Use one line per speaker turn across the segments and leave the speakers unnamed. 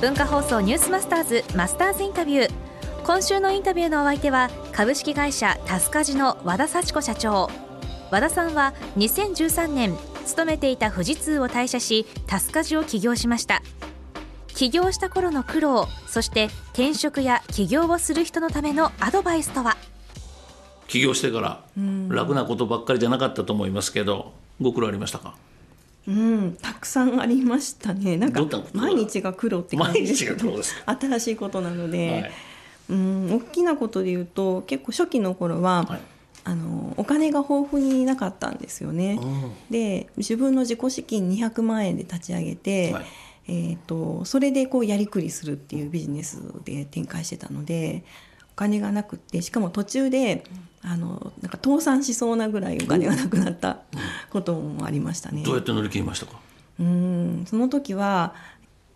文化放送ニュースマスターズマスターズインタビュー。今週のインタビューのお相手は株式会社タスカジの和田幸子社長。和田さんは2013年勤めていた富士通を退社しタスカジを起業しました。起業した頃の苦労そして転職や起業をする人のためのアドバイスとは？
起業してから楽なことばっかりじゃなかったと思いますけどご苦労ありましたか？
うん、たくさんありましたね。なんか毎日が苦労って感じですけど新しいことなので、
はい。
うん、大きなことで言うと結構初期の頃は、
はい。
あのお金が豊富になかったんですよね。で自分の自己資金200万円で立ち上げて、
はい。
えー、とそれでこうやりくりするっていうビジネスで展開してたのでお金がなくってしかも途中であのなんか倒産しそうなぐらいお金がなくなったこともありましたね。
どうやって乗り切りましたか？
うん。その時は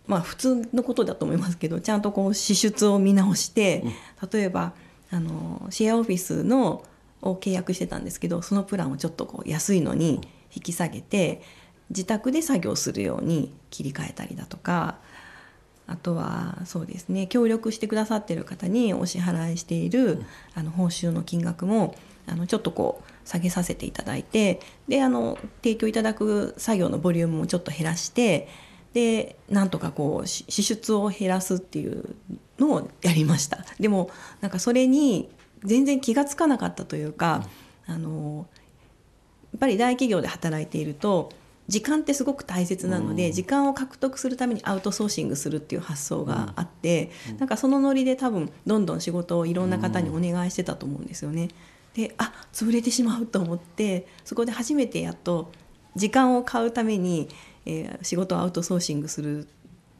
まあ普通のことだと思いますけどちゃんとこう支出を見直して例えばあのシェアオフィスのを契約してたんですけどそのプランをちょっとこう安いのに引き下げて自宅で作業するように切り替えたりだとかあとはそうですね協力してくださってる方にお支払いしているあの報酬の金額もあのちょっとこう下げさせていただいてであの提供いただく作業のボリュームもちょっと減らしてでなんとかこうし支出を減らすっていうのをやりました。でもなんかそれに全然気がつかなかったというか、あのやっぱり大企業で働いていると時間ってすごく大切なので、時間を獲得するためにアウトソーシングするっていう発想があって、なんかそのノリで多分どんどん仕事をいろんな方にお願いしてたと思うんですよね。であ潰れてしまうと思ってそこで初めてやっと時間を買うために、えー仕事をアウトソーシングする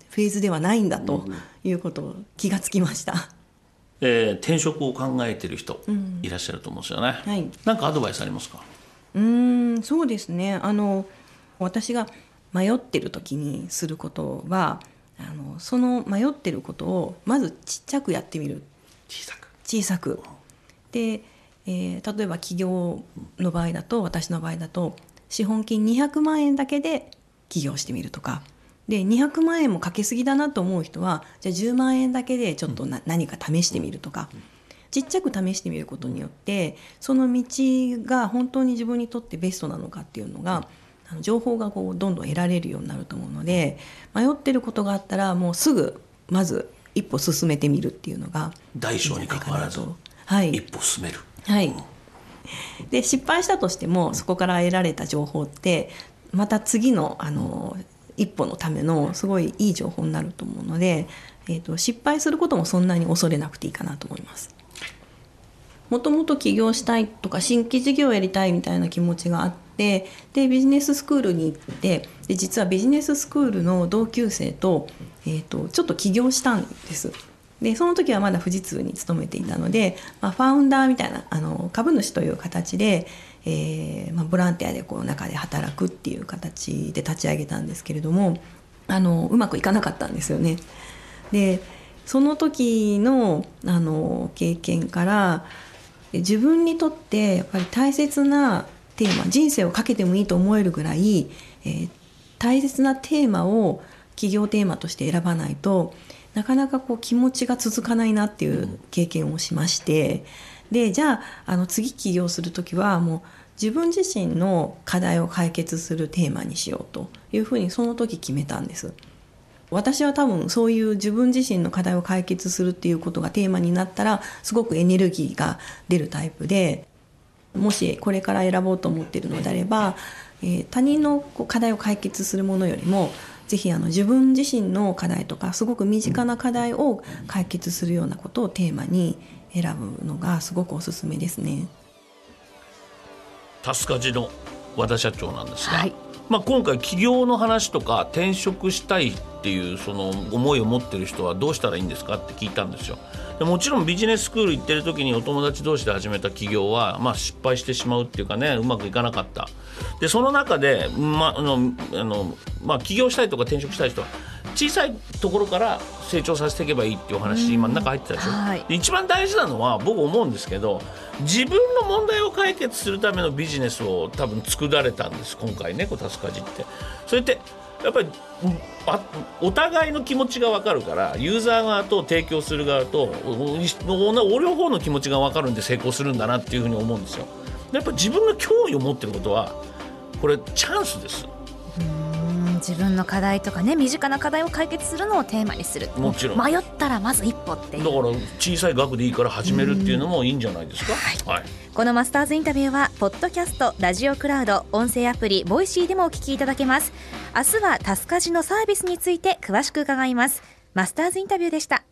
フェーズではないんだということを気がつきました。
えー転職を考えてる人いらっしゃると思うんですよね、
はい。
なんかアドバイスありますか？
うーんそうですね。あの私が迷ってる時にすることはあのその迷ってることをまずちっちゃくやってみる。
小さく。
小さく。で、えー例えば企業の場合だと私の場合だと資本金200万円だけで起業してみるとか。で200万円もかけすぎだなと思う人はじゃあ10万円だけでちょっとな、何か試してみるとか。ちっちゃく試してみることによってその道が本当に自分にとってベストなのかっていうのがあの情報がこうどんどん得られるようになると思うので迷ってることがあったらもうすぐまず一歩進めてみるっていうのが
大小に関わらず
はい。
一歩進める。
はい、で失敗したとしてもそこから得られた情報ってまた次のあの一歩のためのすごいいい情報になると思うので、えー、と失敗することもそんなに恐れなくていいかなと思います。もともと起業したいとか新規事業をやりたいみたいな気持ちがあってでビジネススクールに行ってで実はビジネススクールの同級生と,、えー、とちょっと起業したんです。でその時はまだ富士通に勤めていたので、まあ、ファウンダーみたいなあの株主という形で、えーまあ、ボランティアでこう中で働くっていう形で立ち上げたんですけれどもあのうまくいかなかったんですよね。でその時のあの経験から自分にとってやっぱり大切なテーマ人生をかけてもいいと思えるぐらい、えー大切なテーマを企業テーマとして選ばないとなかなかこう気持ちが続かないなっていう経験をしましてでじゃああの次起業する時はもう自分自身の課題を解決するテーマにしようというふうにその時決めたんです。私は多分そういう自分自身の課題を解決するっていうことがテーマになったらすごくエネルギーが出るタイプでもしこれから選ぼうと思っているのであれば、えー他人のこう課題を解決するものよりもぜひあの自分自身の課題とかすごく身近な課題を解決するようなことをテーマに選ぶのがすごくおすすめですね。
タスカジの和田社長なんですが、
はい
まあ、今回起業の話とか転職したいっていうその思いを持ってる人はどうしたらいいんですかって聞いたんですよ。でもちろんビジネススクール行ってる時にお友達同士で始めた起業は、まあ、失敗してしまうっていうかねうまくいかなかった。でその中で、まあのあのまあ、起業したいとか転職したい人は小さいところから成長させていけばいいっていうお話今中入ってたでしょ、
はい
で一番大事なのは僕思うんですけど自分の問題を解決するためのビジネスを多分作られたんです今回ねこうタスカジってそれってやっぱりあお互いの気持ちが分かるからユーザー側と提供する側とお両方の気持ちが分かるんで成功するんだなっていうふうに思うんですよ。やっぱ自分が興味を持ってることはこれチャンスです。
自分の課題とかね身近な課題を解決するのをテーマにする
もちろん。
迷ったらまず一歩って
だから小さい額でいいから始めるっていうのもいいんじゃないですか、はい、はい、
このマスターズインタビューはポッドキャストラジオクラウド音声アプリ Voicy でもお聞きいただけます。明日はタスカジのサービスについて詳しく伺います。マスターズインタビューでした